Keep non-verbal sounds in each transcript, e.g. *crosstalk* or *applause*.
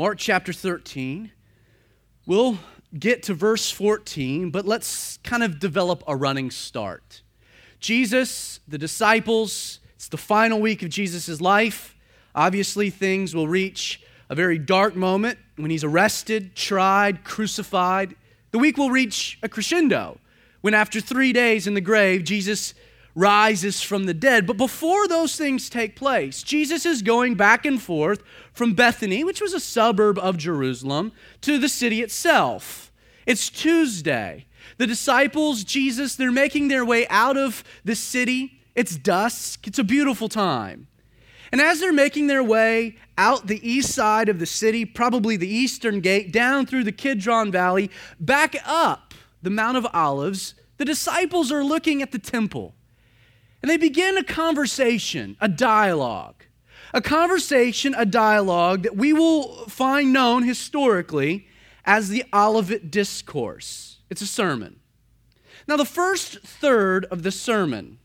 Mark chapter 13. We'll get to verse 14, but let's kind of develop a running start. Jesus, the disciples, it's the final week of Jesus' life. Obviously, things will reach a very dark moment when he's arrested, tried, crucified. The week will reach a crescendo when, after three days in the grave, Jesus rises from the dead. But before those things take place, Jesus is going back and forth from Bethany, which was a suburb of Jerusalem, to the city itself. It's Tuesday. The disciples, Jesus, they're making their way out of the city. It's dusk, it's a beautiful time. And as they're making their way out the east side of the city, probably the eastern gate, down through the Kidron Valley, back up the Mount of Olives, the disciples are looking at the temple. And they begin a conversation, a dialogue. A conversation, a dialogue that we will find known historically as the Olivet Discourse. It's a sermon. Now, the first third of the sermon,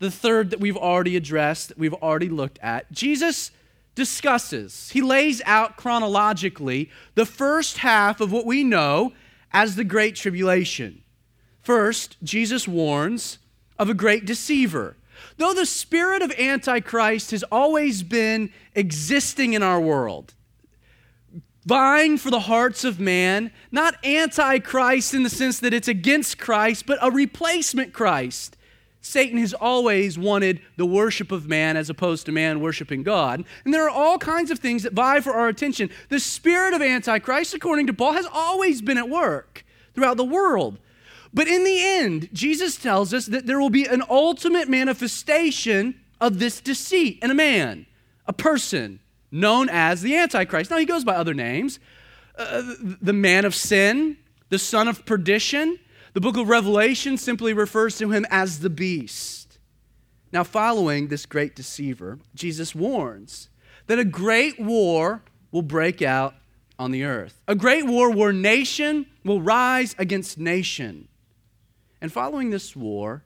the third that we've already addressed, that we've already looked at, Jesus discusses, he lays out chronologically the first half of what we know as the Great Tribulation. First, Jesus warns of a great deceiver. Though the spirit of Antichrist has always been existing in our world, vying for the hearts of man, not Antichrist in the sense that it's against Christ, but a replacement Christ. Satan has always wanted the worship of man as opposed to man worshiping God. And there are all kinds of things that vie for our attention. The spirit of Antichrist, according to Paul, has always been at work throughout the world. But in the end, Jesus tells us that there will be an ultimate manifestation of this deceit in a man, a person known as the Antichrist. Now, he goes by other names uh, the man of sin, the son of perdition. The book of Revelation simply refers to him as the beast. Now, following this great deceiver, Jesus warns that a great war will break out on the earth. A great war where nation will rise against nation. And following this war,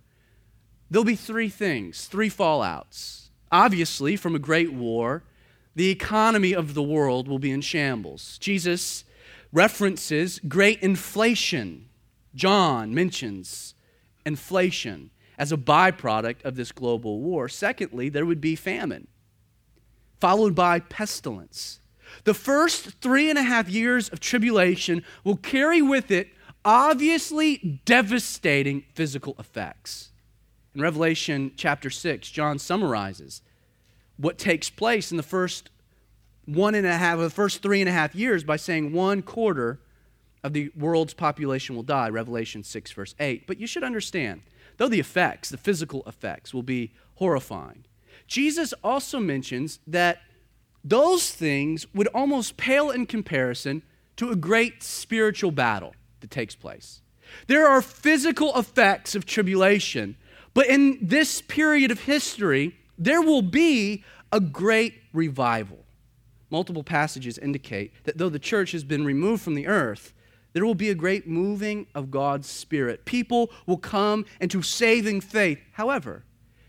there'll be three things, three fallouts. Obviously, from a great war, the economy of the world will be in shambles. Jesus references great inflation. John mentions inflation as a byproduct of this global war. Secondly, there would be famine, followed by pestilence. The first three and a half years of tribulation will carry with it obviously devastating physical effects. In Revelation chapter 6, John summarizes what takes place in the first one and a half, the first three and a half years by saying one quarter of the world's population will die, Revelation 6, verse 8. But you should understand, though the effects, the physical effects, will be horrifying, Jesus also mentions that those things would almost pale in comparison to a great spiritual battle that takes place. There are physical effects of tribulation, but in this period of history, there will be a great revival. Multiple passages indicate that though the church has been removed from the earth, there will be a great moving of God's Spirit. People will come into saving faith. However,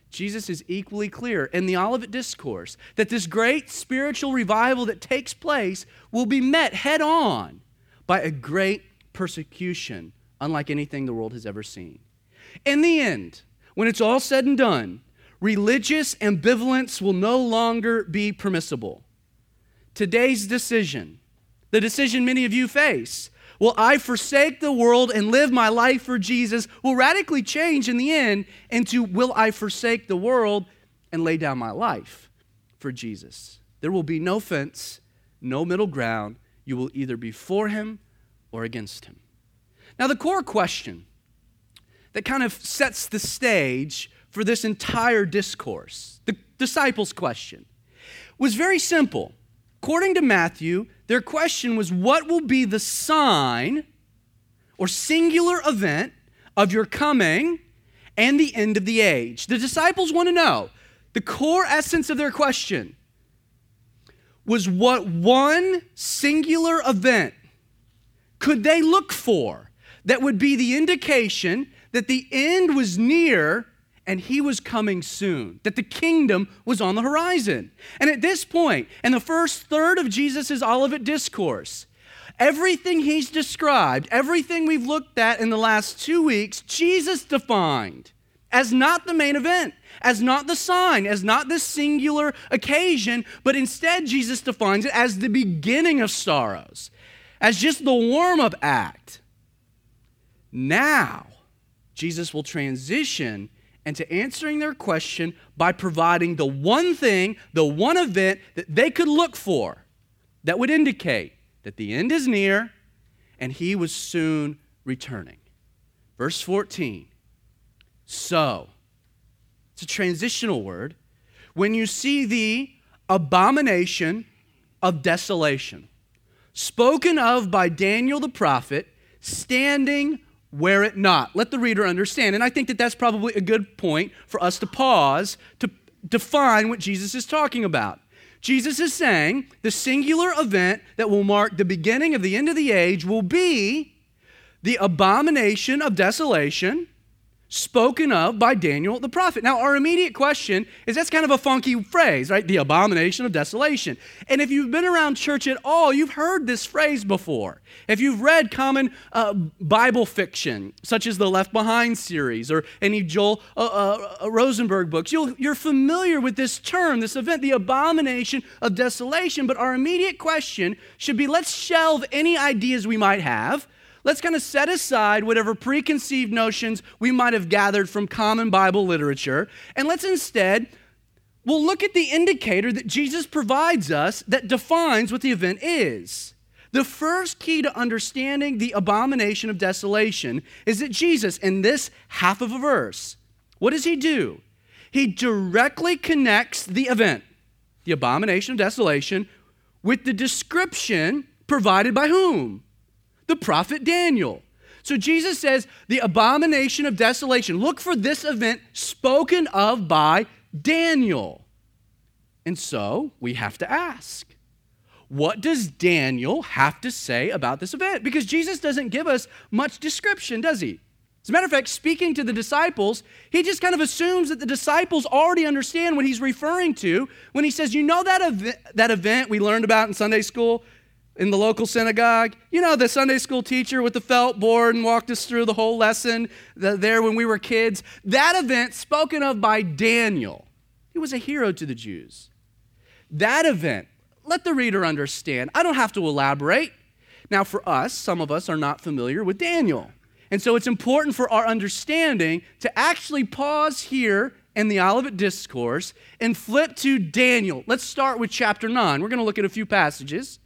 Jesus is equally clear in the Olivet Discourse that this great spiritual revival that takes place will be met head on by a great persecution unlike anything the world has ever seen. In the end, when it's all said and done, religious ambivalence will no longer be permissible. Today's decision, the decision many of you face, will I forsake the world and live my life for Jesus, will radically change in the end into will I forsake the world and lay down my life for Jesus. There will be no fence, no middle ground. You will either be for him or against him. Now, the core question that kind of sets the stage for this entire discourse, the disciples' question, was very simple. According to Matthew, their question was what will be the sign or singular event of your coming and the end of the age? The disciples want to know the core essence of their question was what one singular event could they look for that would be the indication that the end was near and he was coming soon, that the kingdom was on the horizon. And at this point, in the first third of Jesus' Olivet Discourse, everything he's described, everything we've looked at in the last two weeks, Jesus defined as not the main event, as not the sign, as not the singular occasion, but instead Jesus defines it as the beginning of sorrows, as just the warm up act. Now, Jesus will transition into answering their question by providing the one thing, the one event that they could look for that would indicate that the end is near and he was soon returning. Verse 14. So, it's a transitional word. When you see the abomination of desolation, spoken of by Daniel the prophet, standing where it not. Let the reader understand. And I think that that's probably a good point for us to pause to define what Jesus is talking about. Jesus is saying the singular event that will mark the beginning of the end of the age will be the abomination of desolation spoken of by Daniel the prophet. Now, our immediate question is that's kind of a funky phrase, right? The abomination of desolation. And if you've been around church at all, you've heard this phrase before. If you've read common uh, Bible fiction, such as the Left Behind series or any Joel uh, uh, uh Rosenberg books, you you're familiar with this term, this event, the abomination of desolation. But our immediate question should be let's shelve any ideas we might have let's kind of set aside whatever preconceived notions we might have gathered from common Bible literature, and let's instead we'll look at the indicator that Jesus provides us that defines what the event is. The first key to understanding the abomination of desolation is that Jesus, in this half of a verse, what does he do? He directly connects the event, the abomination of desolation, with the description provided by whom? The prophet Daniel. So Jesus says, the abomination of desolation. Look for this event spoken of by Daniel. And so we have to ask, what does Daniel have to say about this event? Because Jesus doesn't give us much description, does he? As a matter of fact, speaking to the disciples, he just kind of assumes that the disciples already understand what he's referring to when he says, You know that, ev- that event we learned about in Sunday school? In the local synagogue. You know, the Sunday school teacher with the felt board and walked us through the whole lesson there when we were kids. That event, spoken of by Daniel, he was a hero to the Jews. That event, let the reader understand. I don't have to elaborate. Now, for us, some of us are not familiar with Daniel. And so it's important for our understanding to actually pause here in the Olivet Discourse and flip to Daniel. Let's start with chapter 9. We're going to look at a few passages.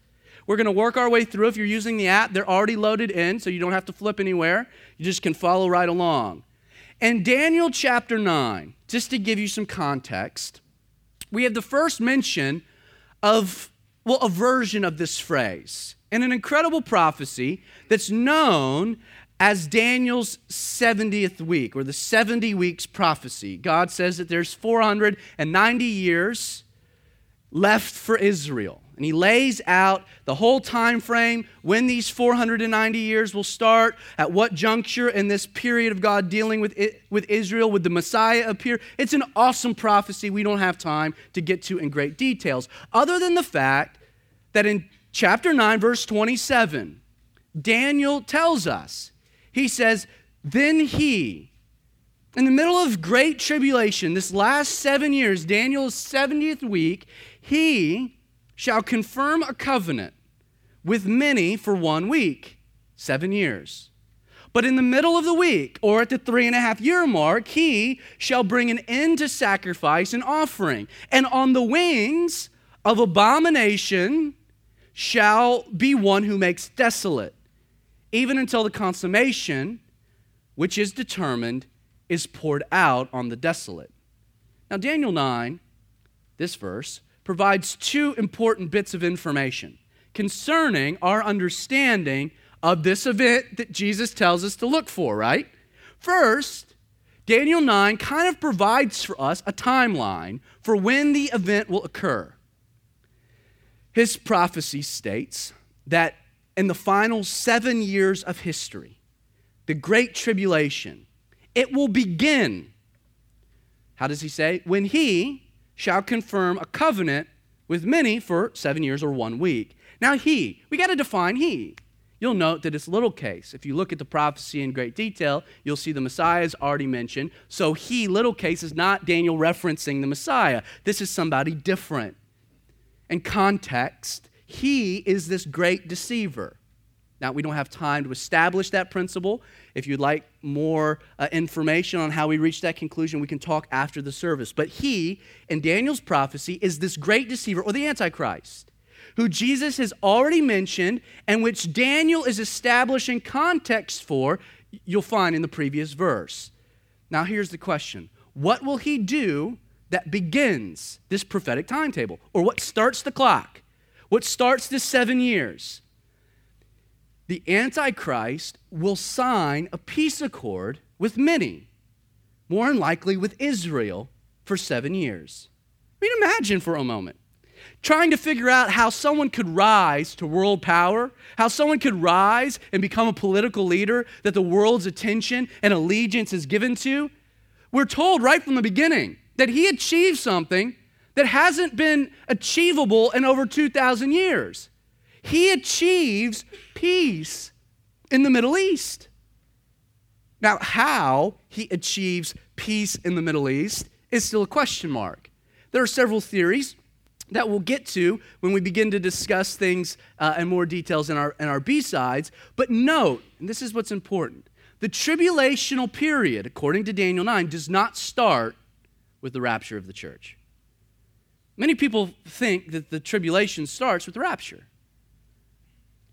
We're going to work our way through. If you're using the app, they're already loaded in, so you don't have to flip anywhere. You just can follow right along. In Daniel chapter 9, just to give you some context, we have the first mention of, well, a version of this phrase in an incredible prophecy that's known as Daniel's 70th week or the 70 weeks prophecy. God says that there's 490 years left for Israel. And he lays out the whole time frame when these 490 years will start, at what juncture in this period of God dealing with, it, with Israel would the Messiah appear. It's an awesome prophecy we don't have time to get to in great details, other than the fact that in chapter 9, verse 27, Daniel tells us, he says, Then he, in the middle of great tribulation, this last seven years, Daniel's 70th week, he shall confirm a covenant with many for one week, seven years. But in the middle of the week, or at the three and a half year mark, he shall bring an end to sacrifice and offering. And on the wings of abomination shall be one who makes desolate, even until the consummation, which is determined, is poured out on the desolate. Now, Daniel 9, this verse, provides two important bits of information concerning our understanding of this event that Jesus tells us to look for, right? First, Daniel 9 kind of provides for us a timeline for when the event will occur. His prophecy states that in the final seven years of history, the Great Tribulation, it will begin How does he say? When he shall confirm a covenant with many for seven years or one week. Now, he, we got to define he. You'll note that it's little case. If you look at the prophecy in great detail, you'll see the Messiah is already mentioned. So, he, little case, is not Daniel referencing the Messiah. This is somebody different. In context, he is this great deceiver. Now, we don't have time to establish that principle. If you'd like more uh, information on how we reach that conclusion, we can talk after the service. But he, in Daniel's prophecy, is this great deceiver or the Antichrist, who Jesus has already mentioned and which Daniel is establishing context for, you'll find in the previous verse. Now, here's the question What will he do that begins this prophetic timetable? Or what starts the clock? What starts this seven years? The Antichrist will sign a peace accord with many, more than likely with Israel, for seven years. I mean, imagine for a moment trying to figure out how someone could rise to world power, how someone could rise and become a political leader that the world's attention and allegiance is given to. We're told right from the beginning that he achieved something that hasn't been achievable in over 2,000 years. He achieves peace in the Middle East. Now, how he achieves peace in the Middle East is still a question mark. There are several theories that we'll get to when we begin to discuss things uh, in more details in our, in our B-sides. But note, and this is what's important, the tribulational period, according to Daniel 9, does not start with the rapture of the church. Many people think that the tribulation starts with the rapture.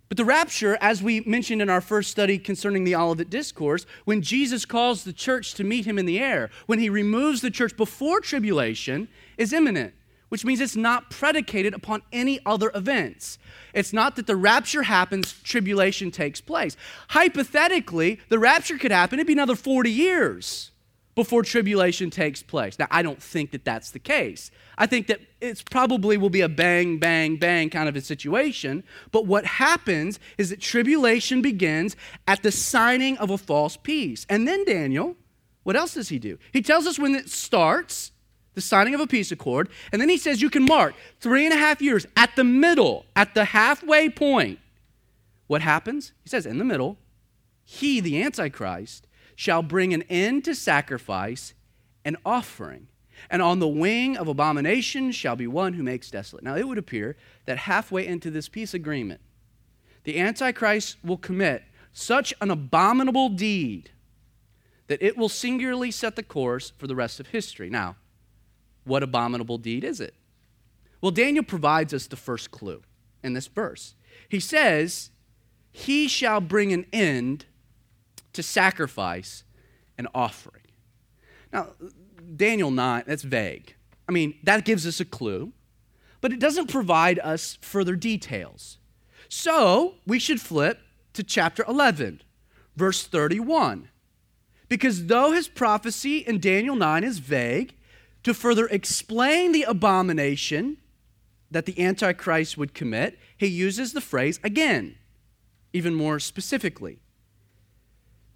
But the rapture, as we mentioned in our first study concerning the Olivet Discourse, when Jesus calls the church to meet him in the air, when he removes the church before tribulation, is imminent, which means it's not predicated upon any other events. It's not that the rapture happens, tribulation takes place. Hypothetically, the rapture could happen, it'd be another 40 years before tribulation takes place. Now, I don't think that that's the case. I think that it's probably will be a bang, bang, bang kind of a situation. But what happens is that tribulation begins at the signing of a false peace. And then Daniel, what else does he do? He tells us when it starts, the signing of a peace accord, and then he says you can mark three and a half years at the middle, at the halfway point. What happens? He says, in the middle, he, the Antichrist, shall bring an end to sacrifice and offering. And on the wing of abomination shall be one who makes desolate. Now, it would appear that halfway into this peace agreement, the Antichrist will commit such an abominable deed that it will singularly set the course for the rest of history. Now, what abominable deed is it? Well, Daniel provides us the first clue in this verse. He says, He shall bring an end to sacrifice an offering. Now, Daniel 9, that's vague. I mean, that gives us a clue, but it doesn't provide us further details. So we should flip to chapter 11, verse 31. Because though his prophecy in Daniel 9 is vague, to further explain the abomination that the Antichrist would commit, he uses the phrase again, even more specifically.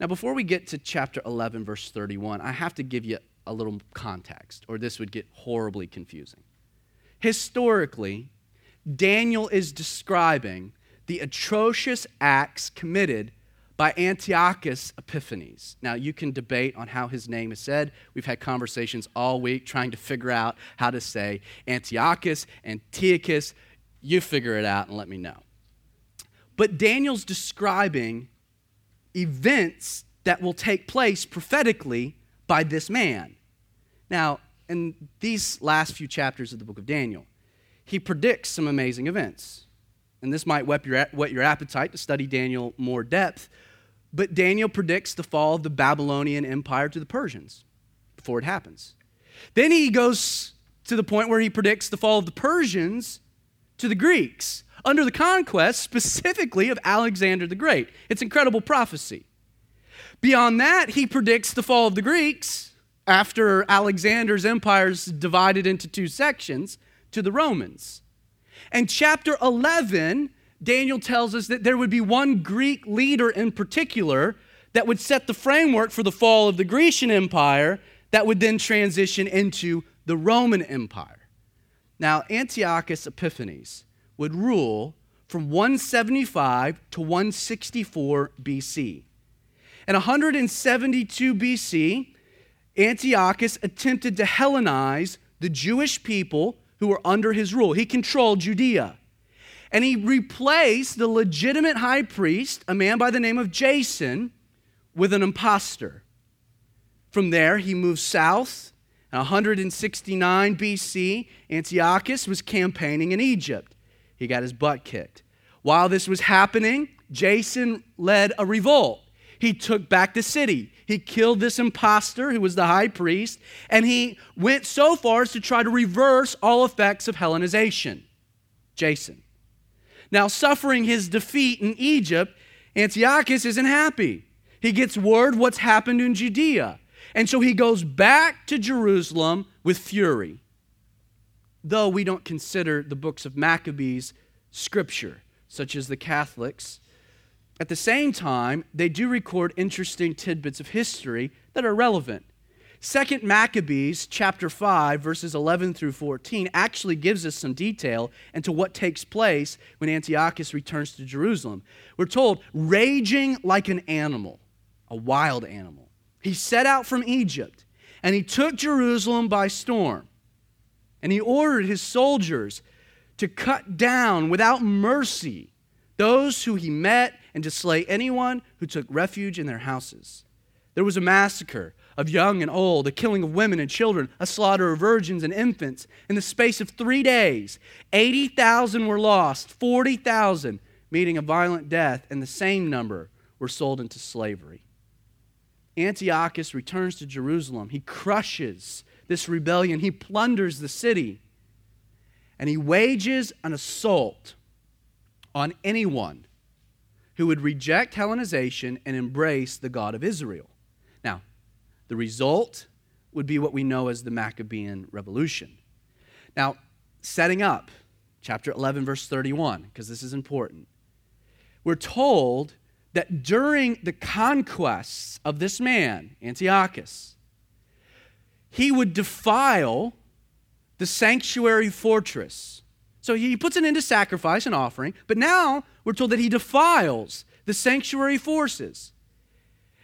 Now, before we get to chapter 11, verse 31, I have to give you a little context, or this would get horribly confusing. Historically, Daniel is describing the atrocious acts committed by Antiochus Epiphanes. Now, you can debate on how his name is said. We've had conversations all week trying to figure out how to say Antiochus, Antiochus. You figure it out and let me know. But Daniel's describing events that will take place prophetically by this man. Now, in these last few chapters of the book of Daniel, he predicts some amazing events. And this might whet your, whet your appetite to study Daniel more depth. But Daniel predicts the fall of the Babylonian Empire to the Persians before it happens. Then he goes to the point where he predicts the fall of the Persians to the Greeks under the conquest specifically of Alexander the Great. It's incredible prophecy. Beyond that, he predicts the fall of the Greeks after Alexander's empire is divided into two sections to the Romans. And chapter 11, Daniel tells us that there would be one Greek leader in particular that would set the framework for the fall of the Grecian Empire that would then transition into the Roman Empire. Now, Antiochus Epiphanes would rule from 175 to 164 BC. In 172 BC, Antiochus attempted to Hellenize the Jewish people who were under his rule. He controlled Judea. And he replaced the legitimate high priest, a man by the name of Jason, with an impostor. From there, he moved south. In 169 BC, Antiochus was campaigning in Egypt. He got his butt kicked. While this was happening, Jason led a revolt. He took back the city. He killed this impostor who was the high priest, and he went so far as to try to reverse all effects of Hellenization. Jason. Now, suffering his defeat in Egypt, Antiochus isn't happy. He gets word what's happened in Judea. And so he goes back to Jerusalem with fury. Though we don't consider the books of Maccabees scripture, such as the Catholics, at the same time, they do record interesting tidbits of history that are relevant. Second Maccabees chapter 5 verses 11 through 14 actually gives us some detail into what takes place when Antiochus returns to Jerusalem. We're told raging like an animal, a wild animal. He set out from Egypt and he took Jerusalem by storm. And he ordered his soldiers to cut down without mercy those who he met and to slay anyone who took refuge in their houses. There was a massacre of young and old, a killing of women and children, a slaughter of virgins and infants. In the space of three days, 80,000 were lost, 40,000 meeting a violent death, and the same number were sold into slavery. Antiochus returns to Jerusalem. He crushes this rebellion, he plunders the city, and he wages an assault on anyone who would reject Hellenization and embrace the God of Israel. Now, the result would be what we know as the Maccabean Revolution. Now, setting up chapter 11, verse 31, because this is important. We're told that during the conquests of this man, Antiochus, he would defile the sanctuary fortress. So he puts it into sacrifice and offering, but now we're told that he defiles the sanctuary forces.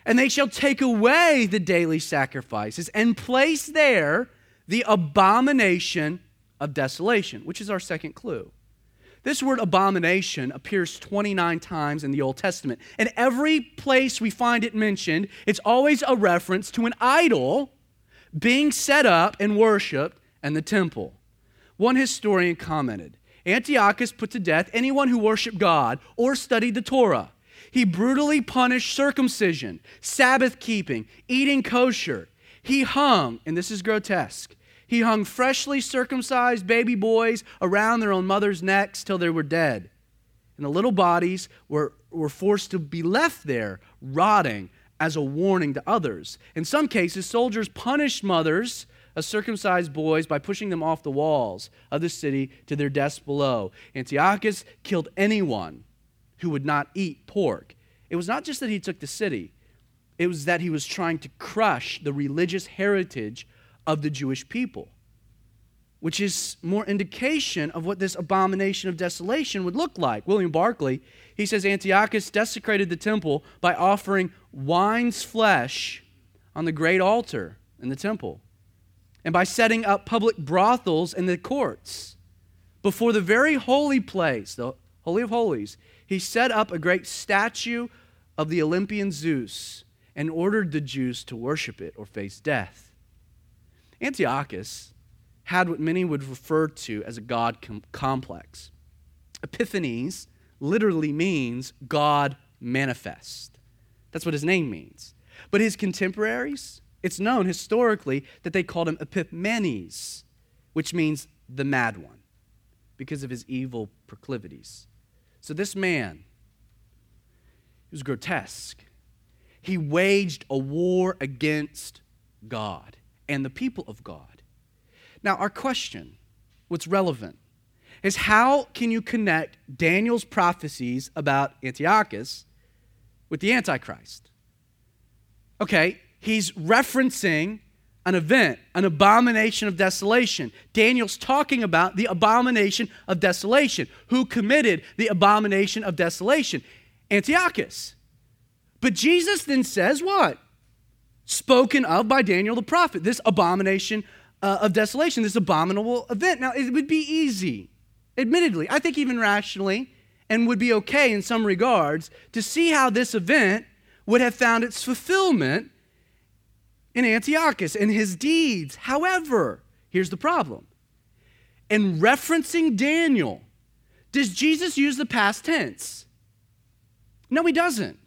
And they shall take away the daily sacrifices and place there the abomination of desolation, which is our second clue. This word abomination appears 29 times in the Old Testament. And every place we find it mentioned, it's always a reference to an idol being set up and worshiped in the temple. One historian commented Antiochus put to death anyone who worshiped God or studied the Torah. He brutally punished circumcision, Sabbath keeping, eating kosher. He hung, and this is grotesque, he hung freshly circumcised baby boys around their own mother's necks till they were dead. And the little bodies were, were forced to be left there, rotting as a warning to others. In some cases, soldiers punished mothers of circumcised boys by pushing them off the walls of the city to their deaths below. Antiochus killed anyone who would not eat pork. It was not just that he took the city, it was that he was trying to crush the religious heritage of the Jewish people, which is more indication of what this abomination of desolation would look like. William Barclay, he says Antiochus desecrated the temple by offering wine's flesh on the great altar in the temple and by setting up public brothels in the courts. Before the very holy place, the Holy of Holies, he set up a great statue of the Olympian Zeus and ordered the Jews to worship it or face death. Antiochus had what many would refer to as a God com- complex. Epiphanes literally means God manifest. That's what his name means. But his contemporaries, it's known historically that they called him Epimanes, which means the mad one, because of his evil proclivities. So this man, he was grotesque. He waged a war against God and the people of God. Now, our question, what's relevant, is how can you connect Daniel's prophecies about Antiochus with the Antichrist? Okay, he's referencing an event, an abomination of desolation. Daniel's talking about the abomination of desolation. Who committed the abomination of desolation? Antiochus. But Jesus then says what? Spoken of by Daniel the prophet, this abomination uh, of desolation, this abominable event. Now, it would be easy, admittedly, I think even rationally, and would be okay in some regards, to see how this event would have found its fulfillment in Antiochus and his deeds. However, here's the problem. In referencing Daniel, does Jesus use the past tense? No, he doesn't.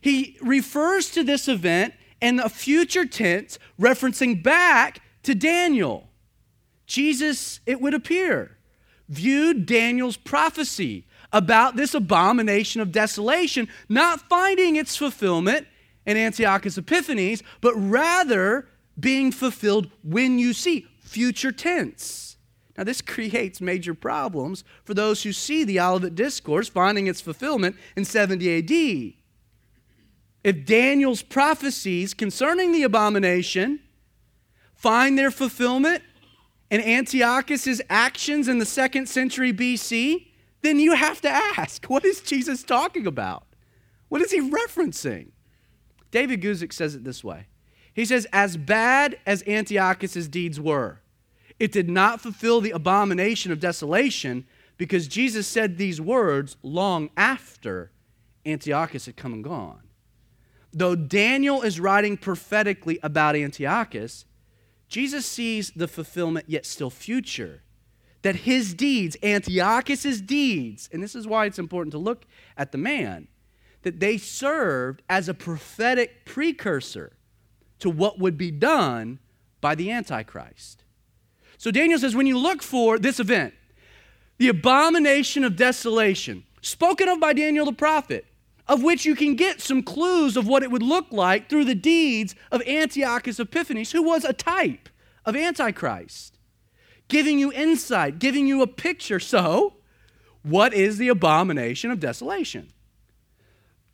He refers to this event in a future tense, referencing back to Daniel. Jesus, it would appear, viewed Daniel's prophecy about this abomination of desolation, not finding its fulfillment in Antiochus Epiphanes, but rather being fulfilled when you see future tense. Now, this creates major problems for those who see the Olivet Discourse finding its fulfillment in 70 AD. If Daniel's prophecies concerning the abomination find their fulfillment in Antiochus's actions in the second century BC, then you have to ask, what is Jesus talking about? What is he referencing? David Guzik says it this way He says, As bad as Antiochus's deeds were, it did not fulfill the abomination of desolation because Jesus said these words long after Antiochus had come and gone. Though Daniel is writing prophetically about Antiochus, Jesus sees the fulfillment yet still future. That his deeds, Antiochus's deeds, and this is why it's important to look at the man, that they served as a prophetic precursor to what would be done by the Antichrist. So Daniel says, when you look for this event, the abomination of desolation, spoken of by Daniel the prophet, of which you can get some clues of what it would look like through the deeds of Antiochus Epiphanes, who was a type of Antichrist, giving you insight, giving you a picture. So, what is the abomination of desolation?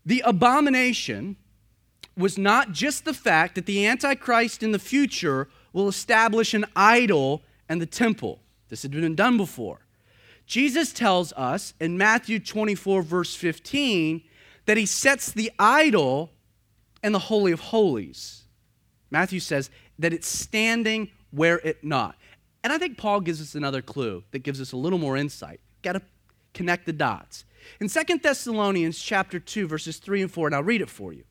The abomination was not just the fact that the Antichrist in the future will establish an idol and the temple. This had been done before. Jesus tells us in Matthew 24, verse 15, that he sets the idol in the Holy of Holies. Matthew says that it's standing where it not. And I think Paul gives us another clue that gives us a little more insight. Got to connect the dots. In Second Thessalonians chapter 2 verses 3 and 4 and I'll read it for you.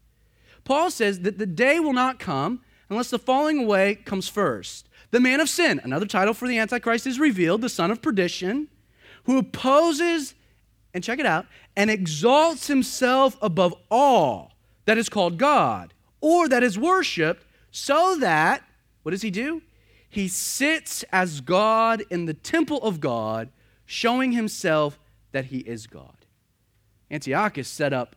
Paul says that the day will not come unless the falling away comes first. The man of sin, another title for the antichrist is revealed, the son of perdition, who opposes and check it out, and exalts himself above all that is called God or that is worshiped, so that what does he do? He sits as God in the temple of God, showing himself that he is God. Antiochus set up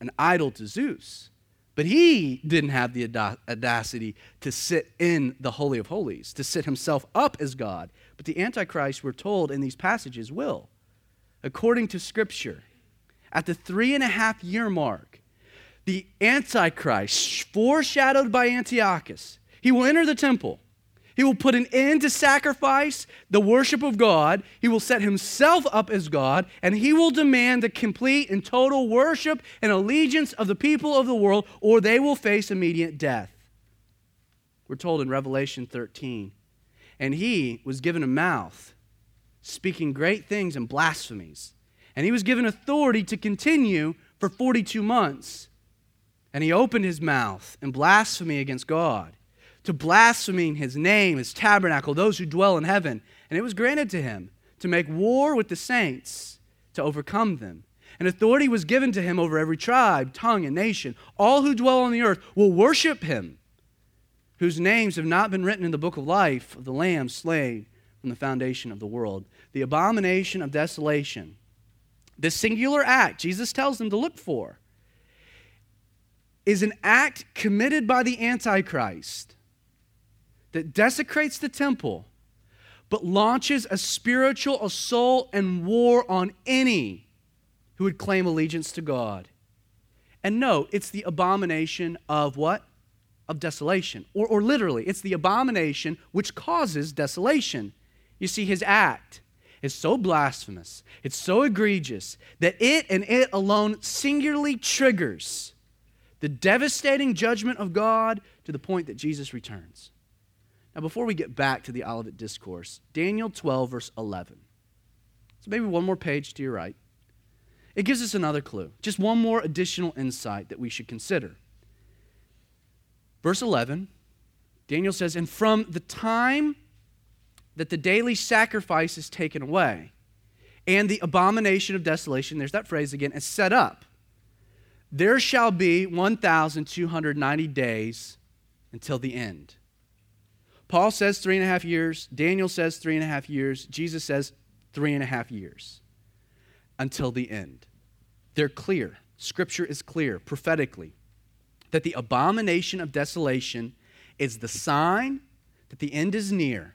an idol to Zeus, but he didn't have the audacity to sit in the Holy of Holies, to sit himself up as God. But the Antichrist, we're told in these passages, will. According to Scripture, at the three and a half year mark, the Antichrist, foreshadowed by Antiochus, he will enter the temple he will put an end to sacrifice, the worship of God. He will set himself up as God, and he will demand the complete and total worship and allegiance of the people of the world, or they will face immediate death. We're told in Revelation 13. And he was given a mouth, speaking great things and blasphemies. And he was given authority to continue for 42 months. And he opened his mouth in blasphemy against God to blaspheming his name, his tabernacle, those who dwell in heaven. And it was granted to him to make war with the saints, to overcome them. And authority was given to him over every tribe, tongue, and nation. All who dwell on the earth will worship him, whose names have not been written in the book of life of the Lamb slain from the foundation of the world. The abomination of desolation. This singular act, Jesus tells them to look for, is an act committed by the Antichrist that desecrates the temple, but launches a spiritual assault and war on any who would claim allegiance to God. And note, it's the abomination of what? of desolation. Or, or literally, it's the abomination which causes desolation. You see, his act is so blasphemous, it's so egregious, that it and it alone singularly triggers the devastating judgment of God to the point that Jesus returns. Now, before we get back to the Olivet Discourse, Daniel 12, verse 11. So maybe one more page to your right. It gives us another clue, just one more additional insight that we should consider. Verse 11, Daniel says, And from the time that the daily sacrifice is taken away, and the abomination of desolation, there's that phrase again, is set up, there shall be 1,290 days until the end. Paul says three and a half years, Daniel says three and a half years, Jesus says three and a half years until the end. They're clear. Scripture is clear prophetically that the abomination of desolation is the sign that the end is near.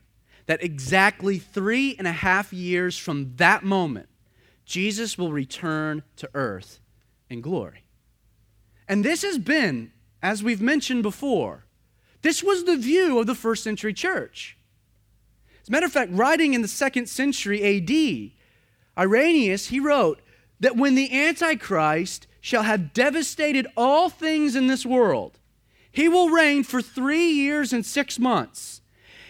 That exactly three and a half years from that moment, Jesus will return to earth in glory. And this has been, as we've mentioned before, this was the view of the first century church. As a matter of fact, writing in the second century AD, Irenaeus, he wrote that when the Antichrist shall have devastated all things in this world, he will reign for three years and six months.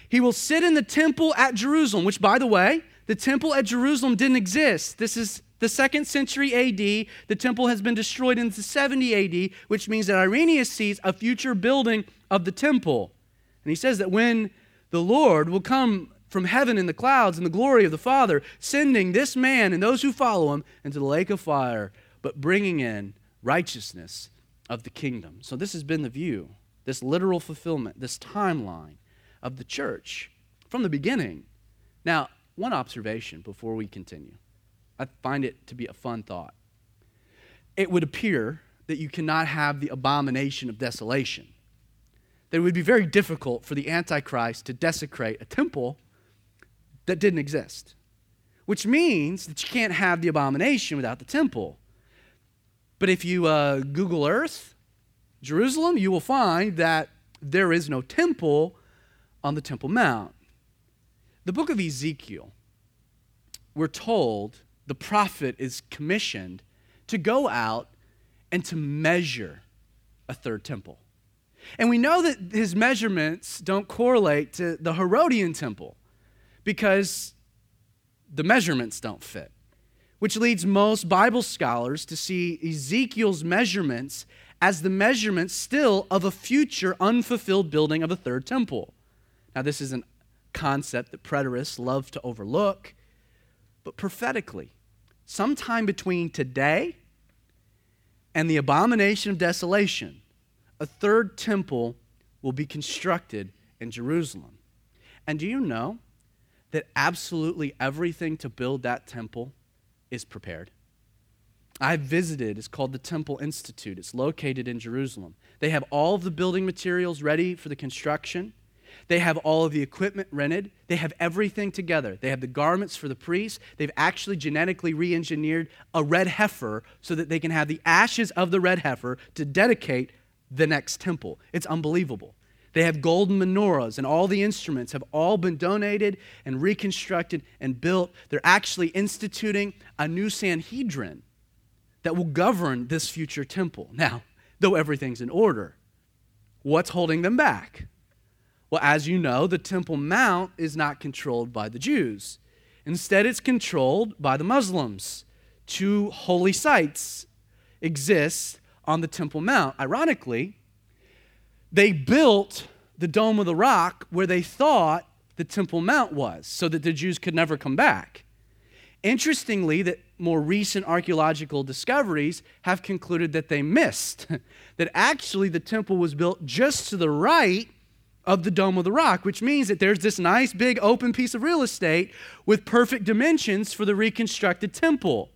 He will sit in the temple at Jerusalem, which, by the way, the temple at Jerusalem didn't exist. This is the second century AD. The temple has been destroyed in the 70 AD, which means that Irenaeus sees a future building of the temple. And he says that when the Lord will come from heaven in the clouds in the glory of the Father, sending this man and those who follow him into the lake of fire, but bringing in righteousness of the kingdom. So, this has been the view, this literal fulfillment, this timeline of the church from the beginning. Now, one observation before we continue. I find it to be a fun thought. It would appear that you cannot have the abomination of desolation. That it would be very difficult for the Antichrist to desecrate a temple that didn't exist, which means that you can't have the abomination without the temple. But if you uh, Google Earth, Jerusalem, you will find that there is no temple on the Temple Mount. The book of Ezekiel, we're told the prophet is commissioned to go out and to measure a third temple. And we know that his measurements don't correlate to the Herodian temple because the measurements don't fit, which leads most Bible scholars to see Ezekiel's measurements as the measurements still of a future unfulfilled building of a third temple. Now, this is a concept that preterists love to overlook, but prophetically, sometime between today and the abomination of desolation, a third temple will be constructed in Jerusalem. And do you know that absolutely everything to build that temple is prepared. I've visited, it's called the Temple Institute. It's located in Jerusalem. They have all of the building materials ready for the construction. They have all of the equipment rented. They have everything together. They have the garments for the priests. They've actually genetically re engineered a red heifer so that they can have the ashes of the red heifer to dedicate the next temple. It's unbelievable. They have golden menorahs, and all the instruments have all been donated and reconstructed and built. They're actually instituting a new Sanhedrin that will govern this future temple. Now, though everything's in order, what's holding them back? Well, as you know, the Temple Mount is not controlled by the Jews. Instead, it's controlled by the Muslims. Two holy sites exist on the Temple Mount. Ironically, they built the Dome of the Rock where they thought the Temple Mount was, so that the Jews could never come back. Interestingly, that more recent archaeological discoveries have concluded that they missed, *laughs* that actually the temple was built just to the right of the Dome of the Rock, which means that there's this nice big open piece of real estate with perfect dimensions for the reconstructed temple.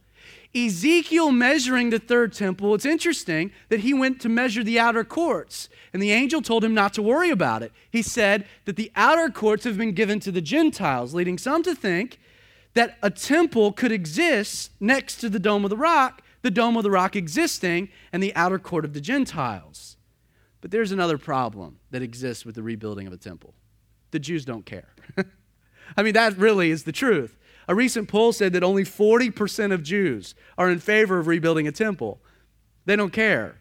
Ezekiel measuring the third temple, it's interesting that he went to measure the outer courts, and the angel told him not to worry about it. He said that the outer courts have been given to the Gentiles, leading some to think that a temple could exist next to the Dome of the Rock, the Dome of the Rock existing, and the outer court of the Gentiles. But there's another problem that exists with the rebuilding of a temple the Jews don't care. *laughs* I mean, that really is the truth. A recent poll said that only 40% of Jews are in favor of rebuilding a temple. They don't care.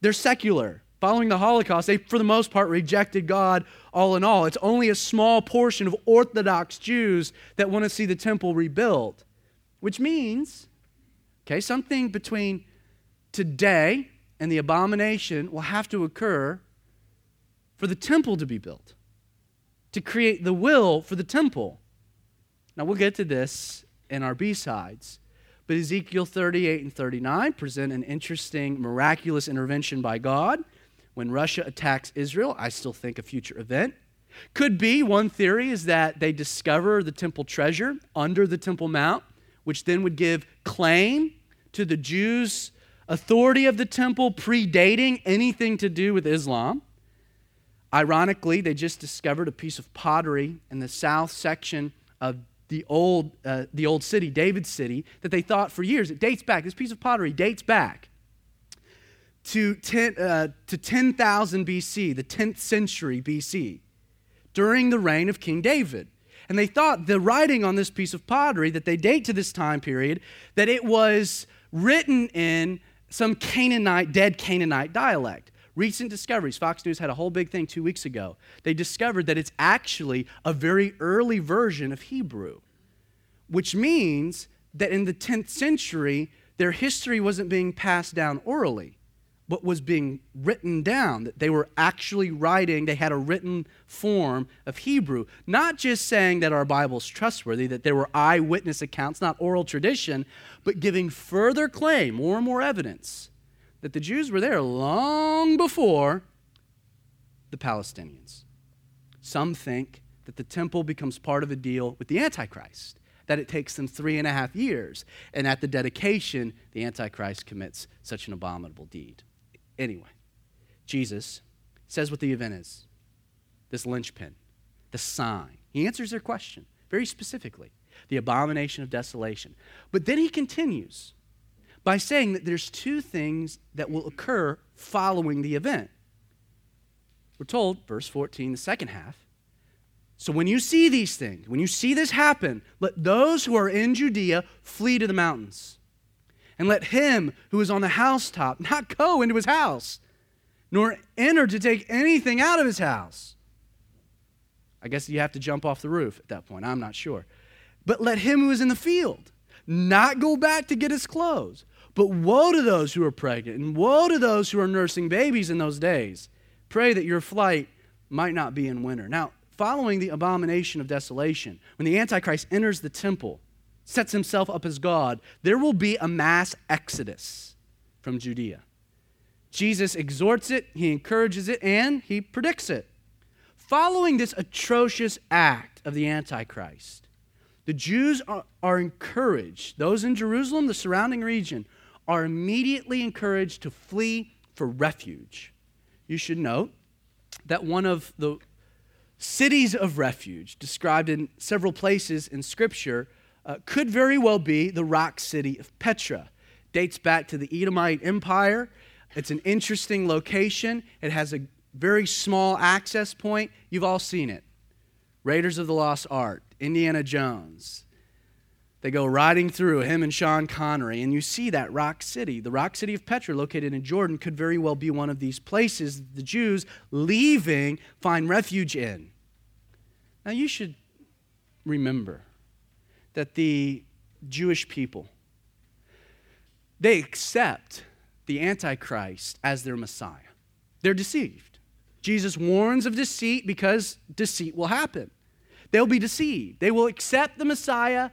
They're secular. Following the Holocaust, they, for the most part, rejected God all in all. It's only a small portion of Orthodox Jews that want to see the temple rebuilt, which means, okay, something between today and the abomination will have to occur for the temple to be built, to create the will for the temple. Now, we'll get to this in our B sides, but Ezekiel 38 and 39 present an interesting, miraculous intervention by God when Russia attacks Israel. I still think a future event. Could be, one theory is that they discover the temple treasure under the Temple Mount, which then would give claim to the Jews' authority of the temple predating anything to do with Islam. Ironically, they just discovered a piece of pottery in the south section of the old, uh, the old city, David's city, that they thought for years, it dates back, this piece of pottery dates back to 10, uh, to 10,000 BC, the 10th century BC, during the reign of King David. And they thought the writing on this piece of pottery that they date to this time period, that it was written in some Canaanite, dead Canaanite dialect. Recent discoveries, Fox News had a whole big thing two weeks ago. They discovered that it's actually a very early version of Hebrew, which means that in the 10th century, their history wasn't being passed down orally but was being written down, that they were actually writing, they had a written form of Hebrew. Not just saying that our Bible is trustworthy, that there were eyewitness accounts, not oral tradition, but giving further claim, more and more evidence, that the Jews were there long before the Palestinians. Some think that the temple becomes part of a deal with the Antichrist, that it takes them three and a half years, and at the dedication, the Antichrist commits such an abominable deed. Anyway, Jesus says what the event is this linchpin, the sign. He answers their question very specifically the abomination of desolation. But then he continues by saying that there's two things that will occur following the event. We're told, verse 14, the second half. So when you see these things, when you see this happen, let those who are in Judea flee to the mountains and let him who is on the housetop not go into his house, nor enter to take anything out of his house. I guess you have to jump off the roof at that point. I'm not sure. But let him who is in the field not go back to get his clothes. But woe to those who are pregnant, and woe to those who are nursing babies in those days. Pray that your flight might not be in winter. Now, following the abomination of desolation, when the Antichrist enters the temple, sets himself up as God, there will be a mass exodus from Judea. Jesus exhorts it, he encourages it, and he predicts it. Following this atrocious act of the Antichrist, the Jews are, are, encouraged, those in Jerusalem, the surrounding region, are immediately encouraged to flee for refuge. You should note that one of the cities of refuge described in several places in Scripture uh, could very well be the rock city of Petra. Dates back to the Edomite Empire. It's an interesting location. It has a very small access point. You've all seen it. Raiders of the Lost Ark, Indiana Jones. They go riding through, him and Sean Connery, and you see that rock city. The rock city of Petra, located in Jordan, could very well be one of these places the Jews leaving find refuge in. Now, you should remember that the Jewish people they accept the antichrist as their messiah. They're deceived. Jesus warns of deceit because deceit will happen. They'll be deceived. They will accept the Messiah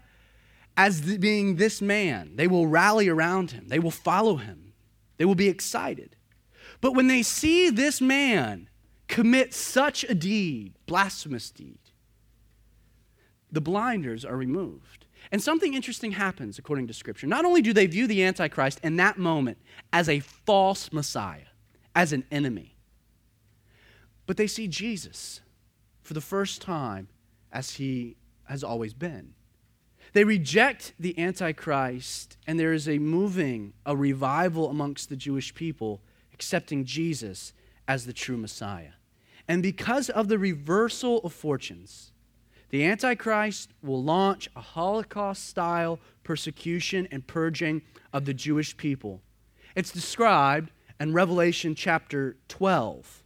as being this man. They will rally around him. They will follow him. They will be excited. But when they see this man commit such a deed, blasphemous deed, the blinders are removed. And something interesting happens according to Scripture. Not only do they view the Antichrist in that moment as a false Messiah, as an enemy, but they see Jesus for the first time as he has always been. They reject the Antichrist, and there is a moving, a revival amongst the Jewish people, accepting Jesus as the true Messiah. And because of the reversal of fortunes, the Antichrist will launch a Holocaust style persecution and purging of the Jewish people. It's described in Revelation chapter 12,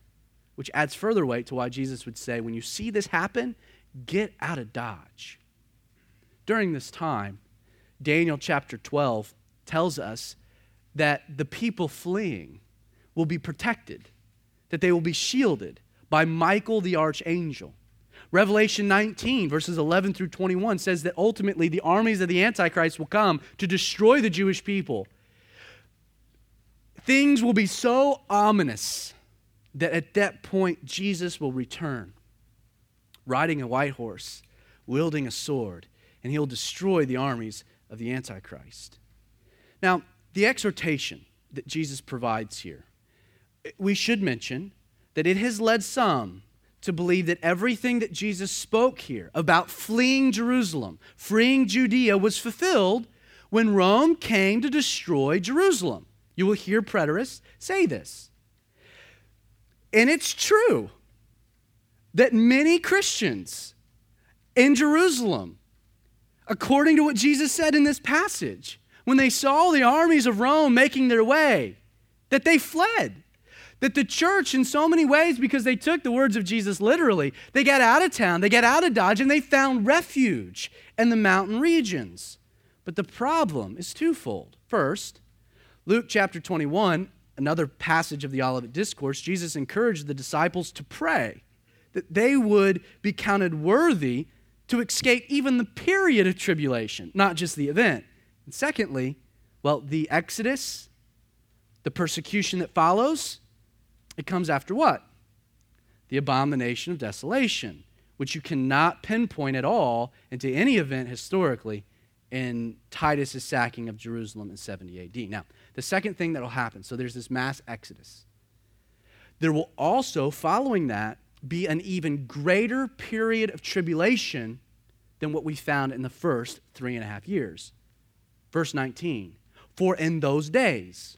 which adds further weight to why Jesus would say, When you see this happen, get out of Dodge. During this time, Daniel chapter 12 tells us that the people fleeing will be protected, that they will be shielded by Michael the archangel. Revelation 19, verses 11 through 21 says that ultimately the armies of the Antichrist will come to destroy the Jewish people. Things will be so ominous that at that point Jesus will return, riding a white horse, wielding a sword, and he'll destroy the armies of the Antichrist. Now, the exhortation that Jesus provides here, we should mention that it has led some to believe that everything that Jesus spoke here about fleeing Jerusalem, freeing Judea, was fulfilled when Rome came to destroy Jerusalem. You will hear preterists say this. And it's true that many Christians in Jerusalem, according to what Jesus said in this passage, when they saw the armies of Rome making their way, that they fled. That the church, in so many ways, because they took the words of Jesus literally, they got out of town, they got out of Dodge, and they found refuge in the mountain regions. But the problem is twofold. First, Luke chapter 21, another passage of the Olivet Discourse, Jesus encouraged the disciples to pray that they would be counted worthy to escape even the period of tribulation, not just the event. And secondly, well, the Exodus, the persecution that follows, it comes after what? The abomination of desolation, which you cannot pinpoint at all into any event historically in Titus's sacking of Jerusalem in 70 AD. Now, the second thing that will happen so there's this mass exodus. There will also, following that, be an even greater period of tribulation than what we found in the first three and a half years. Verse 19 For in those days,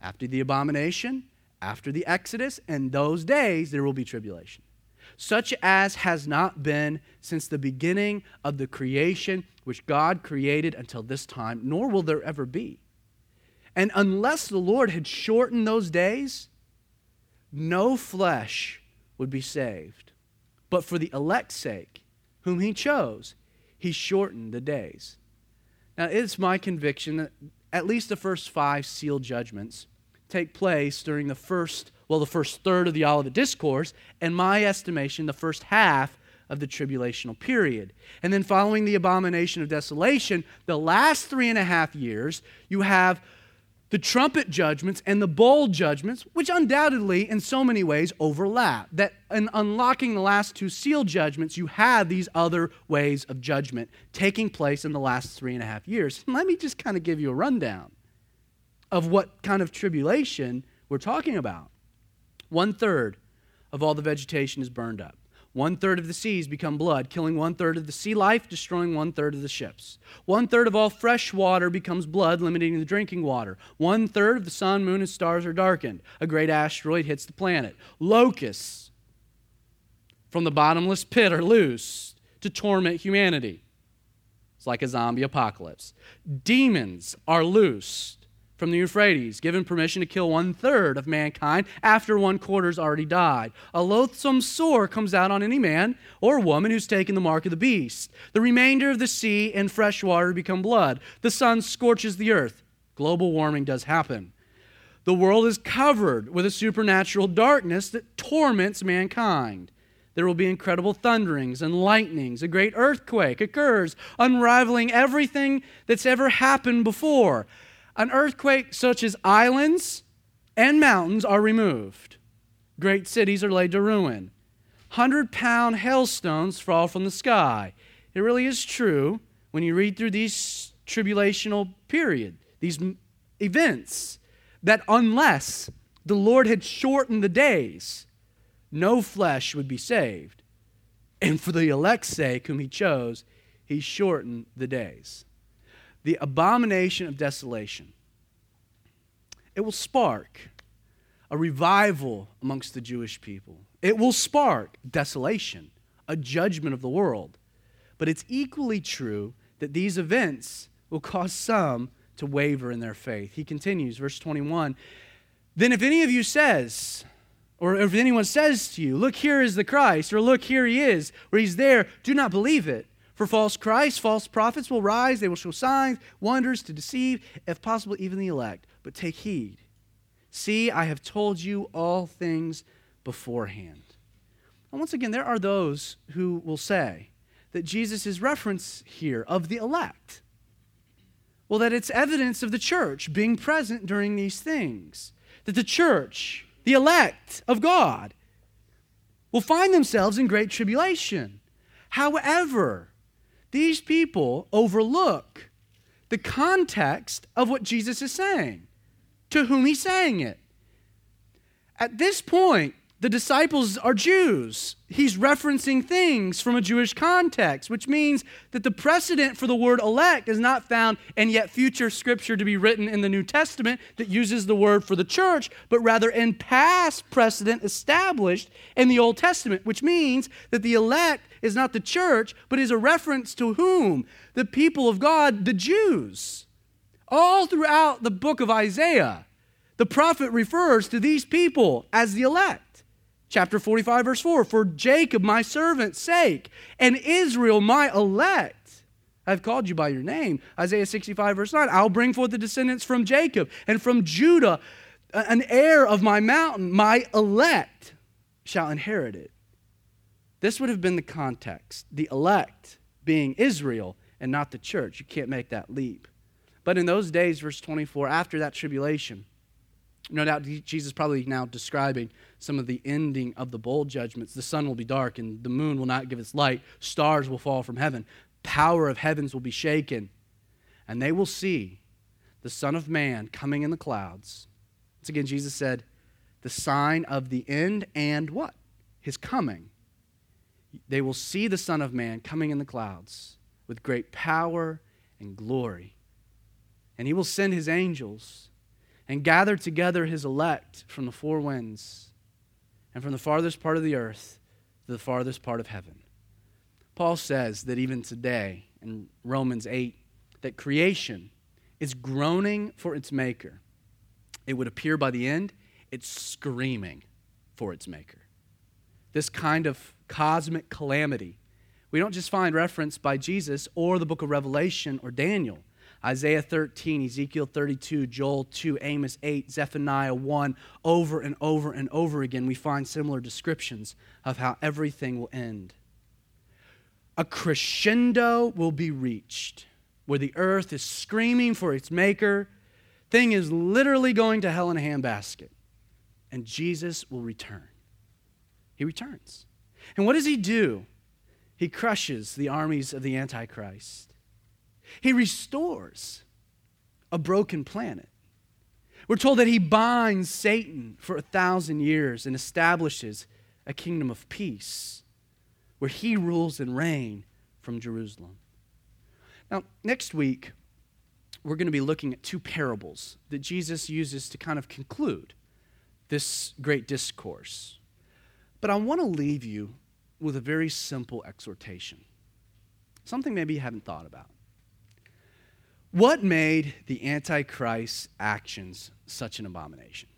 after the abomination, after the Exodus and those days, there will be tribulation, such as has not been since the beginning of the creation which God created until this time, nor will there ever be. And unless the Lord had shortened those days, no flesh would be saved. But for the elect's sake, whom he chose, he shortened the days. Now, it's my conviction that at least the first five sealed judgments take place during the first, well, the first third of the Olivet Discourse, and my estimation, the first half of the tribulational period. And then following the abomination of desolation, the last three and a half years, you have the trumpet judgments and the bowl judgments, which undoubtedly in so many ways overlap. That in unlocking the last two seal judgments, you have these other ways of judgment taking place in the last three and a half years. Let me just kind of give you a rundown of what kind of tribulation we're talking about. One third of all the vegetation is burned up. One third of the seas become blood, killing one third of the sea life, destroying one third of the ships. One third of all fresh water becomes blood, limiting the drinking water. One third of the sun, moon, and stars are darkened. A great asteroid hits the planet. Locusts from the bottomless pit are loose to torment humanity. It's like a zombie apocalypse. Demons are loose from the Euphrates, given permission to kill one third of mankind after one quarter's already died. A loathsome sore comes out on any man or woman who's taken the mark of the beast. The remainder of the sea and fresh water become blood. The sun scorches the earth. Global warming does happen. The world is covered with a supernatural darkness that torments mankind. There will be incredible thunderings and lightnings. A great earthquake occurs, unraveling everything that's ever happened before. An earthquake such as islands and mountains are removed. Great cities are laid to ruin. Hundred pound hailstones fall from the sky. It really is true when you read through these tribulational period, these events, that unless the Lord had shortened the days, no flesh would be saved. And for the elect's sake, whom he chose, he shortened the days the abomination of desolation. It will spark a revival amongst the Jewish people. It will spark desolation, a judgment of the world. But it's equally true that these events will cause some to waver in their faith. He continues, verse 21 Then if any of you says, or if anyone says to you, Look, here is the Christ, or look, here he is, or he's there, do not believe it. For false Christs, false prophets will rise, they will show signs, wonders to deceive, if possible, even the elect. But take heed. See, I have told you all things beforehand. And once again, there are those who will say that Jesus' reference here of the elect, well, that it's evidence of the church being present during these things. That the church, the elect of God, will find themselves in great tribulation. However, these people overlook the context of what Jesus is saying to whom he's saying it. At this point, the disciples are Jews. He's referencing things from a Jewish context, which means that the precedent for the word elect is not found in yet future scripture to be written in the New Testament that uses the word for the church, but rather in past precedent established in the Old Testament, which means that the elect is not the church, but is a reference to whom? The people of God, the Jews. All throughout the book of Isaiah, the prophet refers to these people as the elect. Chapter 45, verse 4 For Jacob, my servant's sake, and Israel, my elect, I've called you by your name. Isaiah 65, verse 9 I'll bring forth the descendants from Jacob, and from Judah, an heir of my mountain, my elect shall inherit it. This would have been the context the elect being Israel and not the church. You can't make that leap. But in those days, verse 24, after that tribulation, no doubt Jesus probably now describing some of the ending of the bowl judgments. The sun will be dark and the moon will not give its light. Stars will fall from heaven. Power of heavens will be shaken. And they will see the Son of Man coming in the clouds. Once again, Jesus said, the sign of the end and what? His coming. They will see the Son of Man coming in the clouds with great power and glory. And he will send his angels and gather together his elect from the four winds and from the farthest part of the earth to the farthest part of heaven. Paul says that even today in Romans 8, that creation is groaning for its maker. It would appear by the end, it's screaming for its maker. This kind of cosmic calamity. We don't just find reference by Jesus or the book of Revelation or Daniel. Isaiah 13, Ezekiel 32, Joel 2, Amos 8, Zephaniah 1, over and over and over again, we find similar descriptions of how everything will end. A crescendo will be reached where the earth is screaming for its maker. Thing is literally going to hell in a handbasket. And Jesus will return. He returns. And what does he do? He crushes the armies of the Antichrist. He restores a broken planet. We're told that he binds Satan for a thousand years and establishes a kingdom of peace where he rules and reigns from Jerusalem. Now, next week, we're going to be looking at two parables that Jesus uses to kind of conclude this great discourse. But I want to leave you with a very simple exhortation, something maybe you haven't thought about. What made the Antichrist's actions such an abomination?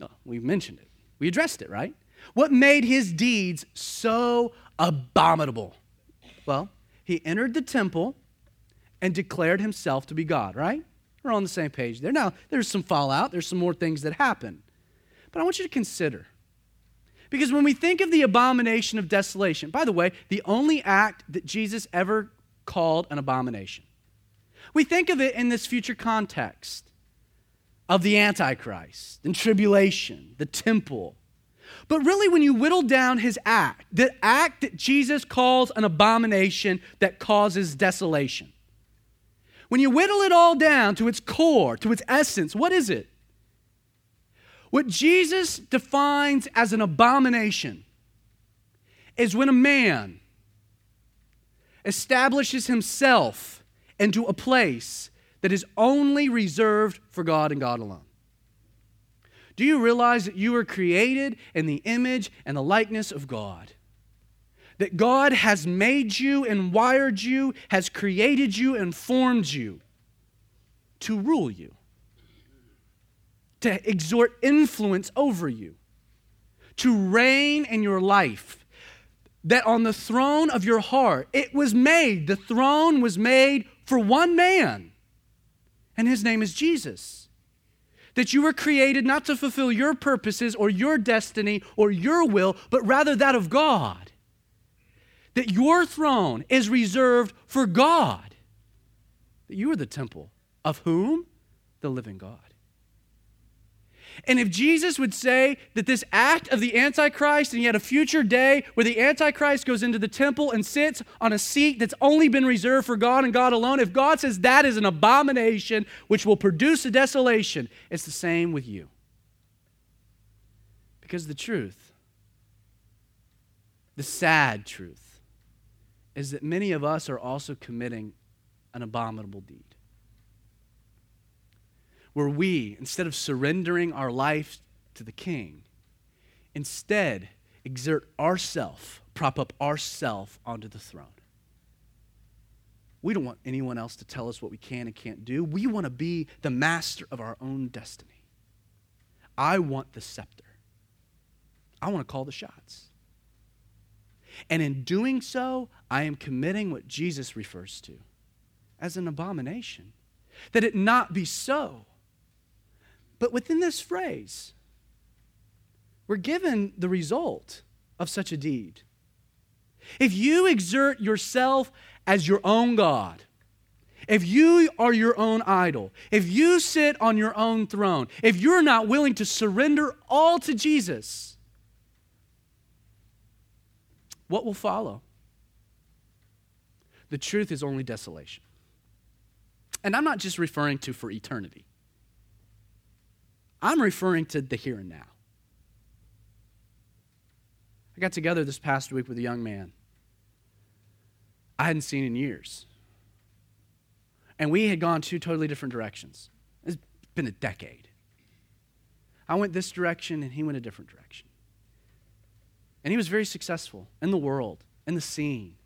Oh, we've mentioned it. We addressed it, right? What made his deeds so abominable? Well, he entered the temple and declared himself to be God, right? We're on the same page there. Now, there's some fallout, there's some more things that happen. But I want you to consider. Because when we think of the abomination of desolation, by the way, the only act that Jesus ever called an abomination, we think of it in this future context of the Antichrist and tribulation, the temple. But really, when you whittle down his act, the act that Jesus calls an abomination that causes desolation, when you whittle it all down to its core, to its essence, what is it? What Jesus defines as an abomination is when a man establishes himself into a place that is only reserved for God and God alone. Do you realize that you were created in the image and the likeness of God? That God has made you and wired you, has created you and formed you to rule you, to exert influence over you, to reign in your life. That on the throne of your heart, it was made, the throne was made for one man, and his name is Jesus. That you were created not to fulfill your purposes or your destiny or your will, but rather that of God. That your throne is reserved for God. That you are the temple of whom? The living God. And if Jesus would say that this act of the Antichrist, and yet a future day where the Antichrist goes into the temple and sits on a seat that's only been reserved for God and God alone, if God says that is an abomination which will produce a desolation, it's the same with you. Because the truth, the sad truth, is that many of us are also committing an abominable deed where we, instead of surrendering our life to the king, instead exert ourself, prop up ourself onto the throne. We don't want anyone else to tell us what we can and can't do. We want to be the master of our own destiny. I want the scepter. I want to call the shots. And in doing so, I am committing what Jesus refers to as an abomination. That it not be so. But within this phrase, we're given the result of such a deed. If you exert yourself as your own God, if you are your own idol, if you sit on your own throne, if you're not willing to surrender all to Jesus, what will follow? The truth is only desolation. And I'm not just referring to for eternity. I'm referring to the here and now. I got together this past week with a young man I hadn't seen in years. And we had gone two totally different directions. It's been a decade. I went this direction and he went a different direction. And he was very successful in the world, in the scene.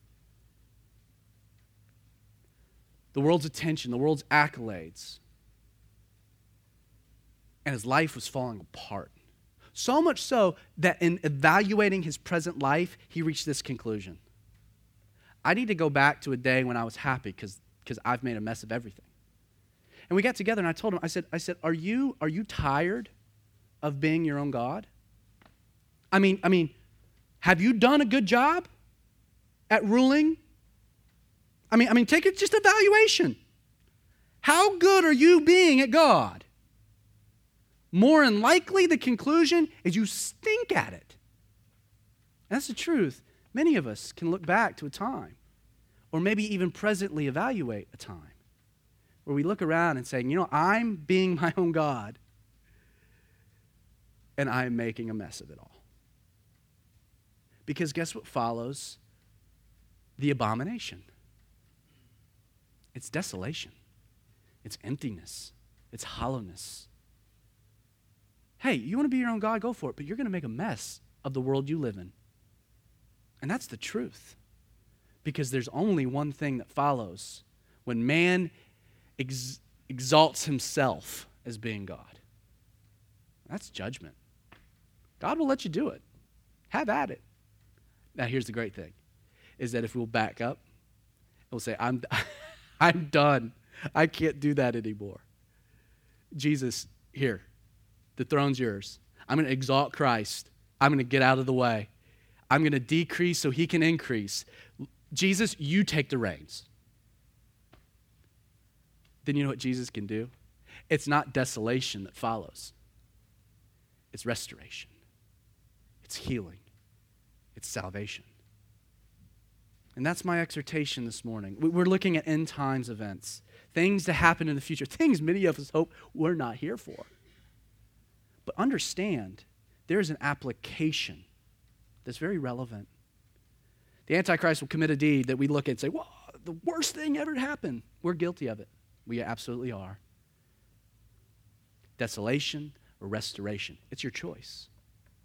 The world's attention, the world's accolades and his life was falling apart. So much so that in evaluating his present life, he reached this conclusion I need to go back to a day when I was happy because I've made a mess of everything. And we got together and I told him, I said, I said, are you, are you tired of being your own God? I mean, I mean, have you done a good job at ruling? I mean, I mean, take it just evaluation. How good are you being at God? More than likely the conclusion is you stink at it. that's the truth. Many of us can look back to a time, or maybe even presently evaluate a time, where we look around and say, you know, I'm being my own God, and I'm making a mess of it all. Because guess what follows the abomination? It's desolation, it's emptiness, it's hollowness. Hey, you want to be your own God? Go for it. But you're going to make a mess of the world you live in. And that's the truth. Because there's only one thing that follows when man ex- exalts himself as being God that's judgment. God will let you do it. Have at it. Now, here's the great thing is that if we'll back up, we'll say, I'm, *laughs* I'm done. I can't do that anymore. Jesus, here, the throne's yours. I'm going to exalt Christ. I'm going to get out of the way. I'm going to decrease so he can increase. Jesus, you take the reins. Then you know what Jesus can do? It's not desolation that follows, it's restoration, it's healing, it's salvation. And that's my exhortation this morning. We're looking at end times events, things to happen in the future, things many of us hope we're not here for. But understand, there is an application that's very relevant. The Antichrist will commit a deed that we look at and say, well, the worst thing ever happened. We're guilty of it. We absolutely are. Desolation, or restoration. It's your choice.